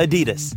Adidas.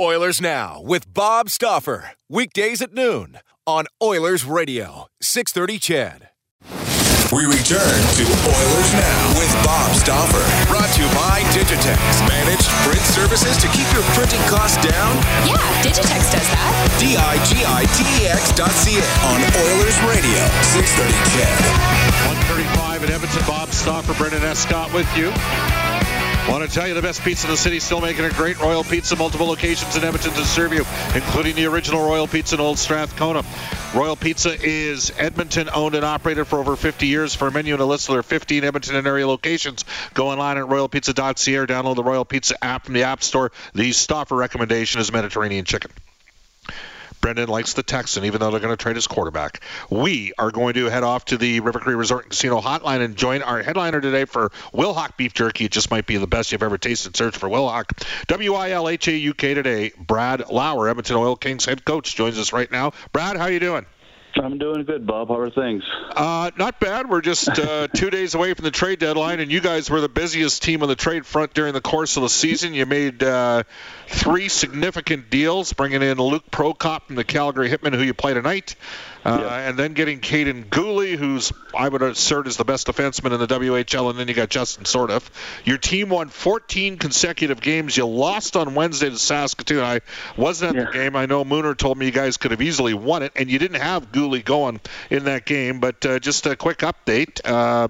Oilers Now with Bob Stauffer. Weekdays at noon on Oilers Radio, 630 CHED. We return to Oilers Now with Bob Stauffer. Brought to you by Digitex. Managed print services to keep your printing costs down? Yeah, Digitex does that. D-I-G-I-T-E-X dot C-A. On Oilers Radio, 630 CHED. 135 in Edmonton. Bob Stauffer, Brendan Escott with you. Want to tell you the best pizza in the city, still making a great Royal Pizza, multiple locations in Edmonton to serve you, including the original Royal Pizza in Old Strathcona. Royal Pizza is Edmonton owned and operated for over 50 years. For a menu and a list of their 15 Edmonton and area locations, go online at royalpizza.ca or download the Royal Pizza app from the App Store. The Stauffer recommendation is Mediterranean chicken. Brendan likes the Texan, even though they're going to trade his quarterback. We are going to head off to the River Cree Resort and Casino hotline and join our headliner today for Wilhauk Beef Jerky. It just might be the best you've ever tasted. Search for Wilhauk. W-I-L-H-A-U-K today. Brad Lauer, Edmonton Oil Kings head coach, joins us right now. Brad, how are you doing? I'm doing good, Bob. How are things? Uh, not bad. We're just uh, two days away from the trade deadline, and you guys were the busiest team on the trade front during the course of the season. You made uh, three significant deals, bringing in Luke Prokop from the Calgary Hitmen, who you play tonight, uh, Yeah. and then getting Kaiden Guhle, who's I would assert is the best defenseman in the WHL, and then you got Justin Sourdif. Your team won 14 consecutive games. You lost on Wednesday to Saskatoon. I wasn't at the game. I know Mooner told me you guys could have easily won it, and you didn't have Guhle going in that game. But uh, just a quick update. Uh,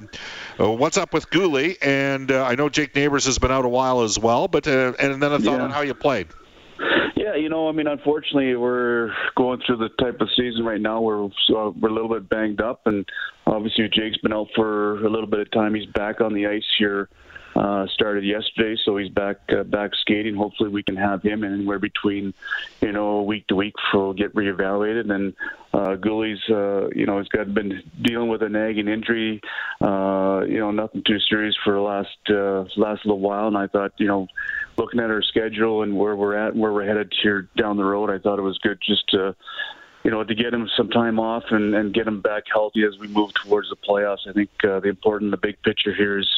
uh, what's up with Guhle? And uh, I know Jake Neighbours has been out a while as well. But uh, and then a thought Yeah. on how you played. Yeah, you know, I mean, unfortunately, we're going through the type of season right now where uh, we're a little bit banged up, and obviously Jake's been out for a little bit of time. He's back on the ice here. Uh, started yesterday, so he's back uh, back skating. Hopefully, we can have him anywhere between, you know, week to week for get reevaluated. And uh, Guhle's, uh, you know, he's got been dealing with a nagging injury. Uh, you know, nothing too serious for the last uh, last little while. And I thought, you know, looking at our schedule and where we're at and where we're headed here down the road, I thought it was good just to, you know, to get him some time off and, and get him back healthy as we move towards the playoffs. I think uh, the important, the big picture here is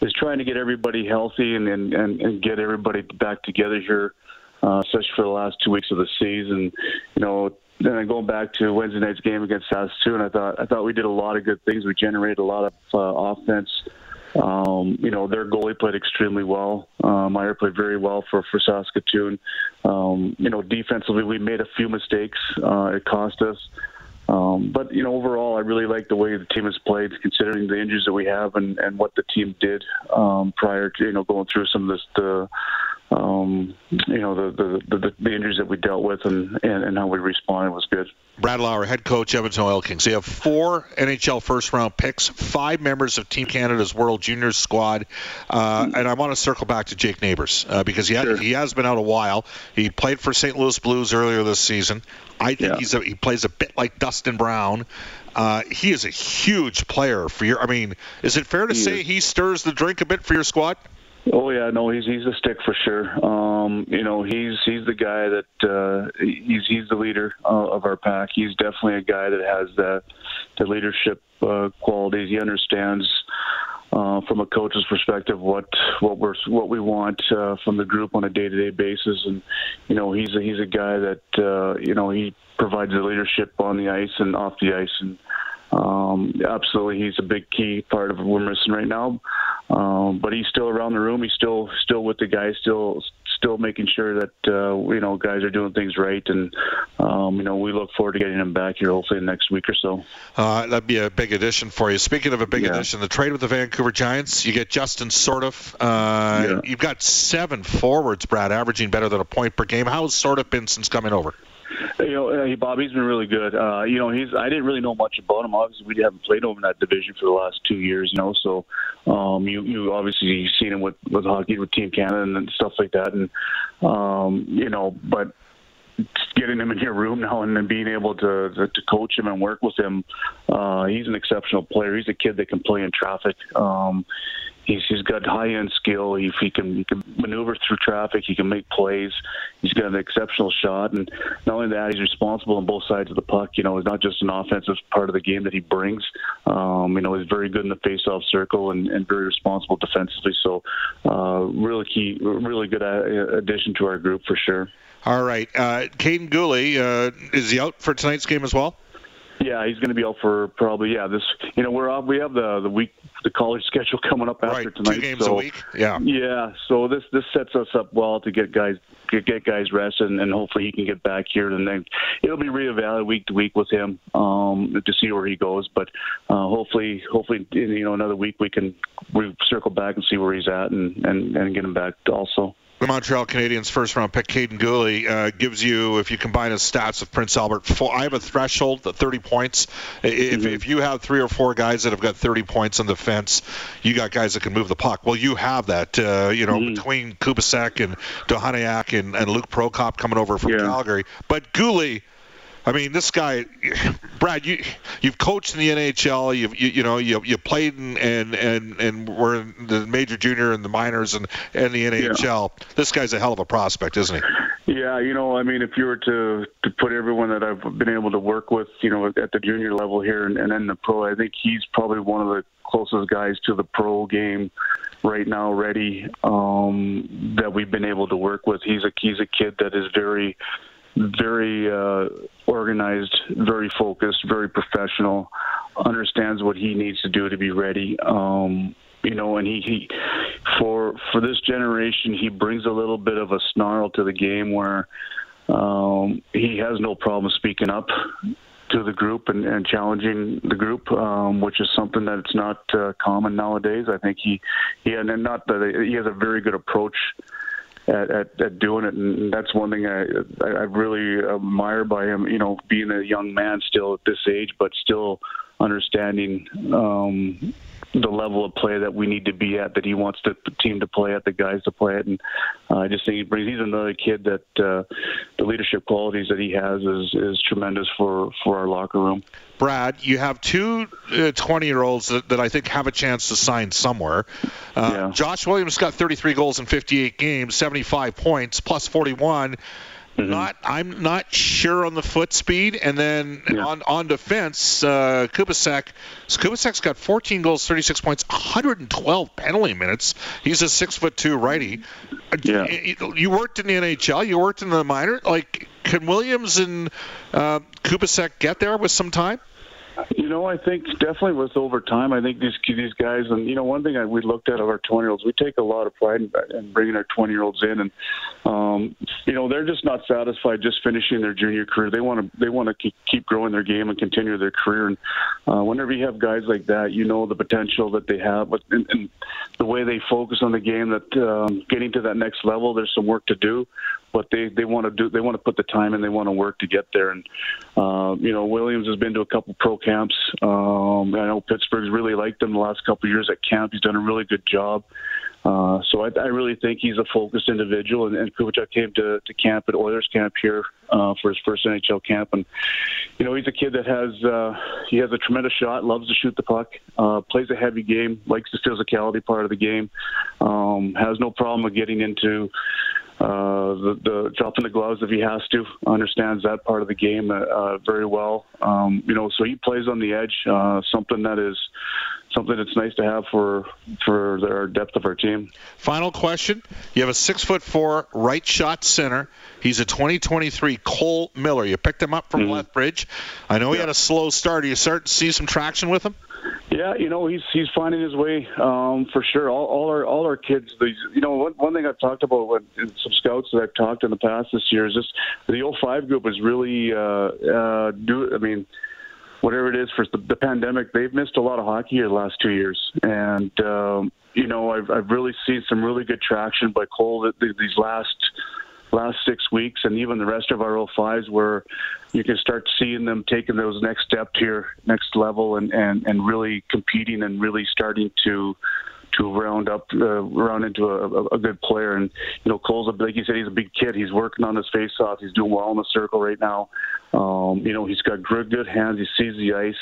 is trying to get everybody healthy and and, and, and get everybody back together here, uh, especially for the last two weeks of the season. You know. Then going back to Wednesday night's game against Saskatoon, I thought I thought we did a lot of good things. We generated a lot of uh, offense. Um, you know, their goalie played extremely well. Uh, Maier played very well for, for Saskatoon. Um, you know, defensively, we made a few mistakes. Uh, it cost us. Um, but, you know, overall, I really like the way the team has played, considering the injuries that we have and, and what the team did um, prior to, you know, going through some of this, the, um, you know, the, the, the, the injuries that we dealt with and, and, and how we responded was good. Brad Lauer, head coach, Edmonton Oil Kings. They have four NHL first round picks, five members of Team Canada's World Juniors squad. Uh, and I want to circle back to Jake Neighbours uh, because he, had, Sure. he has been out a while. He played for St. Louis Blues earlier this season. I think Yeah. he's a, he plays a bit like Dustin Brown. Uh, he is a huge player for your. I mean, is it fair to He say is. he stirs the drink a bit for your squad? Oh yeah, no, he's he's a stick for sure. Um, you know, he's he's the guy that uh, he's he's the leader uh, of our pack. He's definitely a guy that has the the leadership uh, qualities. He understands uh, from a coach's perspective what what we're what we want uh, from the group on a day to day basis. And you know, he's a, he's a guy that uh, you know he provides the leadership on the ice and off the ice and. Um, absolutely, he's a big key part of what we're missing right now. Um, but he's still around the room. He's still still with the guys, still still making sure that uh, you know guys are doing things right, and um, you know we look forward to getting him back here hopefully next week or so. Uh, that'd be a big addition for you. Speaking of a big Yeah. addition, the trade with the Vancouver Giants, you get Justin Sourdif. Uh, Yeah. You've got seven forwards, Brad, averaging better than a point per game. How's Sourdif been since coming over? You know, uh, Bob, he's been really good. Uh, you know, he's I didn't really know much about him. Obviously, we haven't played over in that division for the last two years. You know, so um, you you obviously you've seen him with with hockey with Team Canada and stuff like that, and um, you know, but getting him in your room now and then being able to, to to coach him and work with him, uh, he's an exceptional player. He's a kid that can play in traffic. Um, he's he's got high end skill. He, he can he can maneuver through traffic. He can make plays. He's got an exceptional shot, and not only that, he's responsible on both sides of the puck. You know, it's not just an offensive part of the game that he brings. Um, you know, he's very good in the face-off circle and, and very responsible defensively. So, uh, really key, really good addition to our group for sure. All right. Uh, Kaiden Guhle, uh, is he out for tonight's game as well? Yeah, he's going to be out for probably yeah. This you know we're off, we have the the week the college schedule coming up after Right, two tonight. games so, a week. Yeah. Yeah, so this this sets us up well to get guys get, get guys rested, and, and hopefully he can get back here. And then it'll be reevaluated week to week with him um, to see where he goes. But uh, hopefully, hopefully in, you know another week we can we circle back and see where he's at and and, and get him back also. The Montreal Canadiens first round pick, Kaiden Guhle, uh, gives you, if you combine his stats with Prince Albert, four, I have a threshold at 30 points. If, if you have three or four guys that have got 30 points on the fence, you got guys that can move the puck. Well, you have that, uh, you know, between Kubicek and Dohaniak and, and Luke Prokop coming over from Yeah. Calgary. But Guhle, I mean, this guy, Brad, you you've coached in the NHL. You've you, you know you you played in, and and and were in the major junior and the minors and and the NHL. This guy's a hell of a prospect, isn't he? Yeah, you know, I mean, if you were to to put everyone that I've been able to work with, you know, at the junior level here and, and then the pro, I think he's probably one of the closest guys to the pro game right now, ready um, that we've been able to work with. He's a he's a kid that is very very uh, organized, very focused, very professional, understands what he needs to do to be ready. Um, you know, and he, he for for this generation, he brings a little bit of a snarl to the game where um, he has no problem speaking up to the group and, and challenging the group, um, which is something that it's not uh, common nowadays. I think he, he and not that he has a very good approach at, at, at doing it, and that's one thing I, I I really admire by him. You know, being a young man still at this age, but still understanding um, the level of play that we need to be at, that he wants the team to play at, the guys to play at, and uh, I just think he brings. He's another kid that uh, the leadership qualities that he has is is tremendous for for our locker room. Brad, you have two 20 year olds that, that I think have a chance to sign somewhere. Uh, Yeah. Josh Williams got 33 goals in 58 games, 75 points, plus 41. Not, I'm not sure on the foot speed, and then Yeah. on on defense, uh, Kubicek. Kubicek's got 14 goals, 36 points, 112 penalty minutes. He's a six foot two righty. Uh, Yeah. You, you worked in the NHL, you worked in the minor. Like, can Williams and uh, Kubicek get there with some time? You know, I think definitely with over time, I think these these guys, and you know, one thing I, we looked at of our 20 year olds, we take a lot of pride in, in bringing our 20 year olds in, and um, you know, they're just not satisfied just finishing their junior career. They want to they want to keep, keep growing their game and continue their career. And uh, whenever you have guys like that, you know the potential that they have, but and, and the way they focus on the game, that um, getting to that next level, there's some work to do but they they want to do they want to put the time in they want to work to get there. And uh, you know Williams has been to a couple pro camps. Um, I know Pittsburgh's really liked him the last couple of years at camp. He's done a really good job. Uh, so I, I really think he's a focused individual and, and Kubicek came to, to camp at Oilers camp here uh, for his first NHL camp. And you know he's a kid that has uh, he has a tremendous shot loves to shoot the puck uh, plays a heavy game likes the physicality part of the game um, has no problem with getting into uh, the, the dropping the gloves if he has to. Understands that part of the game uh, very well. Um, you know, so he plays on the edge, uh, something that is something that's nice to have for for our depth of our team. Final question: You have a six foot four right shot center. He's a 2023 Cole Miller. You picked him up from mm-hmm. Lethbridge. I know he yeah. had a slow start. Are you start to see some traction with him? Yeah, you know he's he's finding his way um, for sure. All, all our all our kids, these, you know, one, one thing I've talked about with some scouts that I've talked in the past this year is just the 05 group is really uh, uh, do. I mean, whatever it is for the, pandemic, they've missed a lot of hockey the last two years, and um, you know I've I've really seen some really good traction by Cole these last last six weeks and even the rest of our 05s where you can start seeing them taking those next step here, next level and, and, and really competing and really starting to to round up uh, round into a, a, good player. And you know, Cole's a like you said, he's a big kid. He's working on his face off. He's doing well in the circle right now. Um, you know, he's got good good hands. He sees the ice.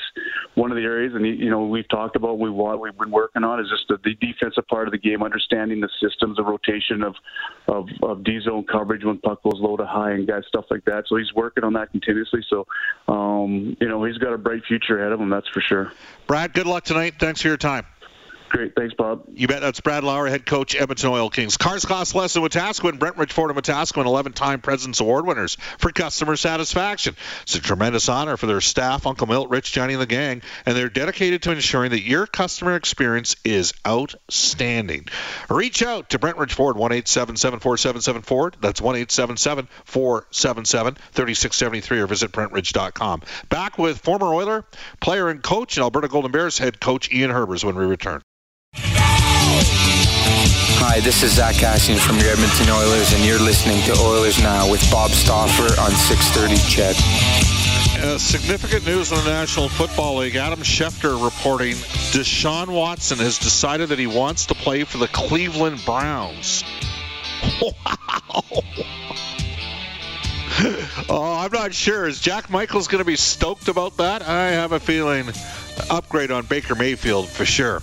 One of the areas, and he, you know, we've talked about we want we've been working on is just the, the defensive part of the game, understanding the systems, the rotation of of, of D zone coverage when puck goes low to high and guys stuff like that. So he's working on that continuously. So, um, you know, he's got a bright future ahead of him. That's for sure. Brad, good luck tonight. Thanks for your time. Great. Thanks, Bob. You bet. That's Brad Lauer, head coach, Edmonton Oil Kings. Cars cost less in Wetaskiwin. Brentridge Ford and Wetaskiwin, 11-time President's Award winners for customer satisfaction. It's a tremendous honor for their staff, Uncle Milt, Rich, Johnny, and the gang, and they're dedicated to ensuring that your customer experience is outstanding. Reach out to Brentridge Ford, 1-877-477-FORD. That's 1-877-477-3673 or visit brentridge.com. Back with former Oiler, player and coach, and Alberta Golden Bears head coach Ian Herbers when we return. Hi, this is Zach Kassian from your Edmonton Oilers, and you're listening to Oilers Now with Bob Stauffer on 630 CHED. Uh, significant news in the National Football League. Adam Schefter reporting Deshaun Watson has decided that he wants to play for the Cleveland Browns. Wow. oh, I'm not sure. Is Jack Michaels going to be stoked about that? I have a feeling upgrade on Baker Mayfield for sure.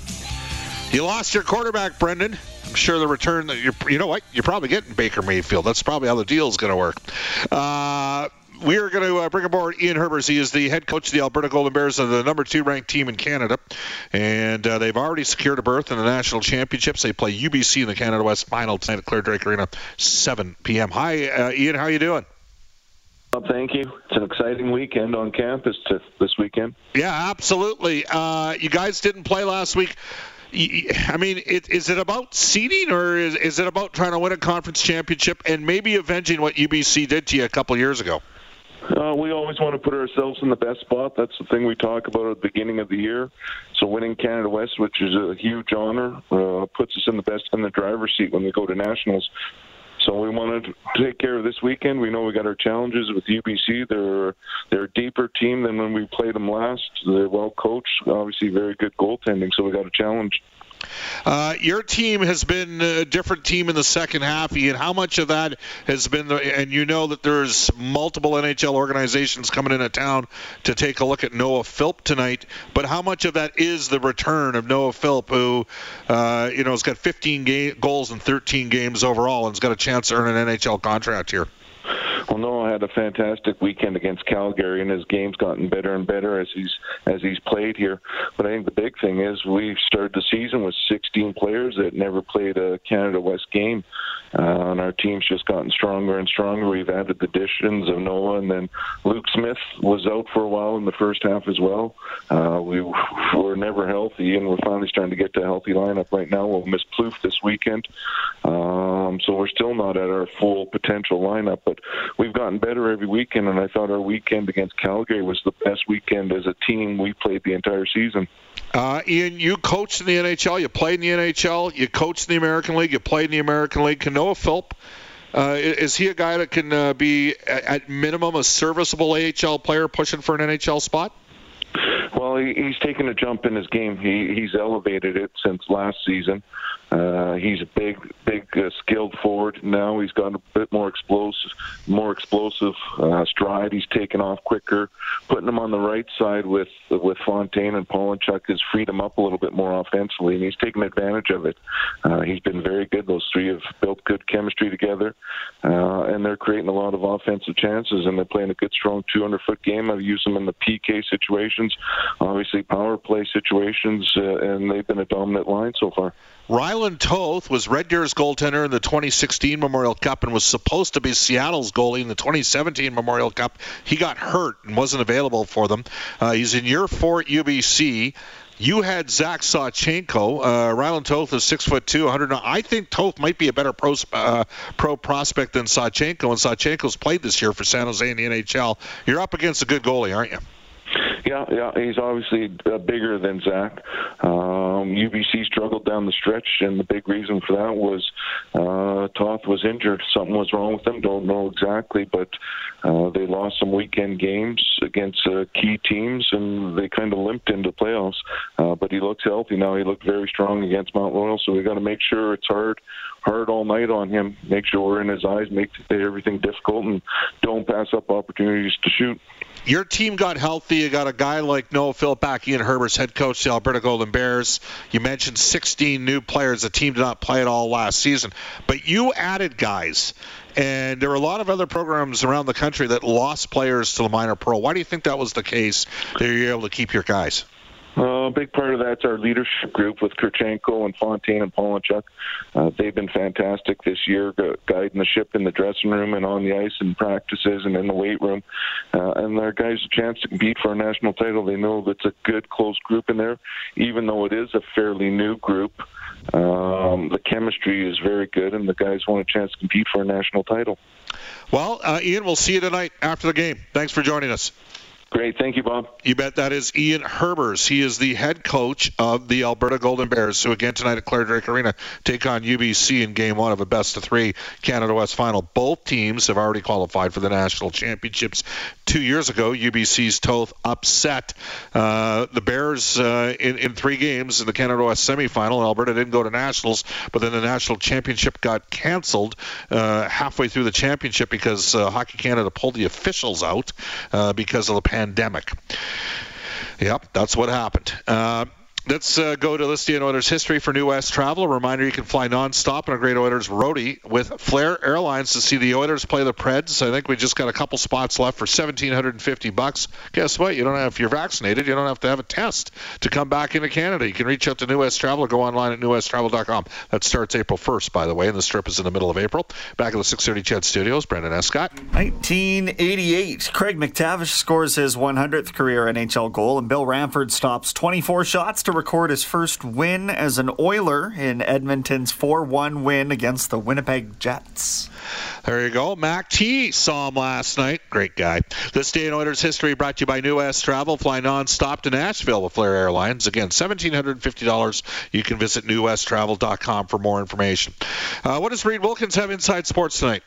You lost your quarterback, Brendan. Sure the return that you're, you know what, you're probably getting Baker Mayfield. That's probably how the deal is going to work. Uh, we are going to uh, bring aboard Ian Herbers. He is the head coach of the Alberta Golden Bears, the number two ranked team in Canada, and uh, they've already secured a berth in the national championships. They play UBC in the Canada West final tonight at Claire Drake Arena, 7 p.m. Hi, uh, Ian. How you doing? Well, Thank you. It's an exciting weekend on campus to, this weekend. Yeah, absolutely. Uh, you guys didn't play last week. I mean, it, is it about seeding or is, is it about trying to win a conference championship and maybe avenging what UBC did to you a couple years ago? Uh, we always want to put ourselves in the best spot. That's the thing we talk about at the beginning of the year. So winning Canada West, which is a huge honor, uh, puts us in the best in the driver's seat when we go to nationals. So we want to take care of this weekend. We know we got our challenges with UBC. They're they're a deeper team than when we played them last. They're well coached, obviously very good goaltending. So we got a challenge. Uh, your team has been a different team in the second half, Ian. How much of that has been the, and you know that there's multiple NHL organizations coming into town to take a look at Noah Philp tonight, but how much of that is the return of Noah Philp, who, uh, you know, has got 15 ga- goals in 13 games overall and has got a chance to earn an NHL contract here? Well, Noah had a fantastic weekend against Calgary, and his game's gotten better and better as he's as he's played here. But I think the big thing is we started the season with 16 players that never played a Canada West game, uh, and our team's just gotten stronger and stronger. We've added the additions of Noah, and then Luke Smith was out for a while in the first half as well. Uh, we were never healthy, and we're finally starting to get to a healthy lineup right now. We'll miss Plouffe this weekend, um, so we're still not at our full potential lineup, but we've gotten better every weekend, and I thought our weekend against Calgary was the best weekend as a team we played the entire season. Uh, Ian, you coached in the NHL, you played in the NHL, you coached in the American League, you played in the American League. Can Noah Philp, uh, is he a guy that can uh, be, at minimum, a serviceable AHL player pushing for an NHL spot? Well, he, he's taken a jump in his game. He, he's elevated it since last season. Uh, he's a big, big, uh, skilled forward now. He's got a bit more explosive, more explosive uh, stride. He's taken off quicker. Putting him on the right side with with Fontaine and Polonchuk has freed him up a little bit more offensively, and he's taken advantage of it. Uh, he's been very good. Those three have good chemistry together, uh, and they're creating a lot of offensive chances, and they're playing a good, strong 200 foot game. I've used them in the PK situations, obviously power play situations, uh, and they've been a dominant line so far. Rylan Toth was Red Deer's goaltender in the 2016 Memorial Cup and was supposed to be Seattle's goalie in the 2017 Memorial Cup. He got hurt and wasn't available for them. Uh, he's in year four at UBC. You had Zach Sawchenko. Uh, Rylan Toth is six foot two, 100. I think Toth might be a better pro, uh, pro prospect than Sawchenko, and Sawchenko's played this year for San Jose in the NHL. You're up against a good goalie, aren't you? Yeah, yeah, he's obviously uh, bigger than Zach. Um, UBC struggled down the stretch, and the big reason for that was uh, Toth was injured. Something was wrong with him. Don't know exactly, but uh, they lost some weekend games against uh, key teams, and they kind of limped into playoffs. Uh, but he looks healthy now. He looked very strong against Mount Royal, so we got to make sure it's hard, hard all night on him. Make sure we're in his eyes, make everything difficult, and don't pass up opportunities to shoot your team got healthy. You got a guy like Noah Philp back, Ian Herbers head coach, the Alberta Golden Bears. You mentioned 16 new players. The team did not play at all last season, but you added guys. And there were a lot of other programs around the country that lost players to the minor pro. Why do you think that was the case? That you're able to keep your guys? A big part of that's our leadership group with Kurchenko and Fontaine and Polonchuk. Uh, they've been fantastic this year, guiding the ship in the dressing room and on the ice and practices and in the weight room. Uh, and our guys a chance to compete for a national title. They know it's a good, close group in there, even though it is a fairly new group. Um, the chemistry is very good, and the guys want a chance to compete for a national title. Well, uh, Ian, we'll see you tonight after the game. Thanks for joining us. Great. Thank you, Bob. You bet. That is Ian Herbers. He is the head coach of the Alberta Golden Bears, who again tonight at Claire Drake Arena take on UBC in game one of a best of three Canada West final. Both teams have already qualified for the national championships. Two years ago, UBC's Toth upset uh, the Bears uh, in, in three games in the Canada West semifinal. Alberta didn't go to nationals, but then the national championship got canceled uh, halfway through the championship because uh, Hockey Canada pulled the officials out uh, because of the pandemic pandemic. Yep, that's what happened. Uh, Let's uh, go to Listy and Oilers history for New West Travel. A reminder you can fly nonstop on a great Oilers roadie with Flair Airlines to see the Oilers play the Preds. I think we just got a couple spots left for 1750 bucks. Guess what? You don't have if you're vaccinated, you don't have to have a test to come back into Canada. You can reach out to New West Travel or go online at newwesttravel.com. That starts April 1st, by the way, and the strip is in the middle of April. Back at the 630 CHED Studios, Brendan Escott. 1988. Craig MacTavish scores his 100th career NHL goal, and Bill Ranford stops 24 shots to record his first win as an Oiler in Edmonton's 4 1 win against the Winnipeg Jets. There you go. Mac T saw him last night. Great guy. This day in Oilers history brought to you by New West Travel. Fly non-stop to Nashville with Flair Airlines. Again, $1,750. You can visit newwesttravel.com for more information. Uh, what does Reid Wilkins have inside sports tonight?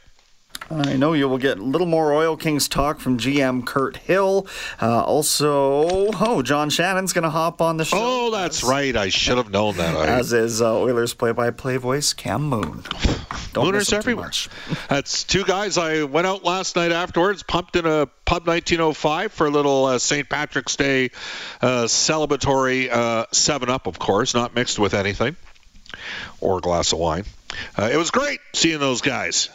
I know you will get a little more Oil Kings talk from GM Kirt Hill. Uh, also, oh, John Shannon's going to hop on the show. Oh, that's as, right. I should have known that. As is uh, Oilers play-by-play voice Cam Moon. Don't Mooners everywhere. that's two guys. I went out last night afterwards, pumped in a pub 1905 for a little uh, St. Patrick's Day uh, celebratory uh, Seven Up, of course, not mixed with anything or a glass of wine. Uh, it was great seeing those guys.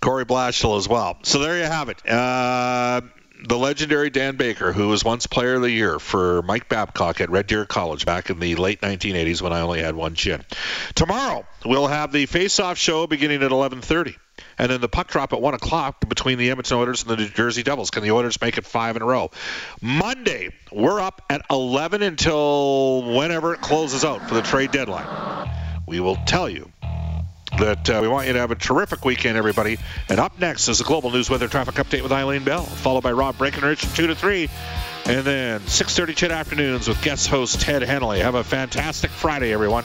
Corey Blashill as well. So there you have it. Uh, the legendary Dan Baker, who was once Player of the Year for Mike Babcock at Red Deer College back in the late 1980s when I only had one chin. Tomorrow we'll have the face-off show beginning at 11:30, and then the puck drop at one o'clock between the Edmonton Oilers and the New Jersey Devils. Can the Oilers make it five in a row? Monday we're up at 11 until whenever it closes out for the trade deadline. We will tell you that uh, we want you to have a terrific weekend, everybody. And up next is the Global News Weather Traffic Update with Eileen Bell, followed by Rob Breckenridge from 2 to 3. And then 6.30 CHED Afternoons with guest host Ted Henley. Have a fantastic Friday, everyone.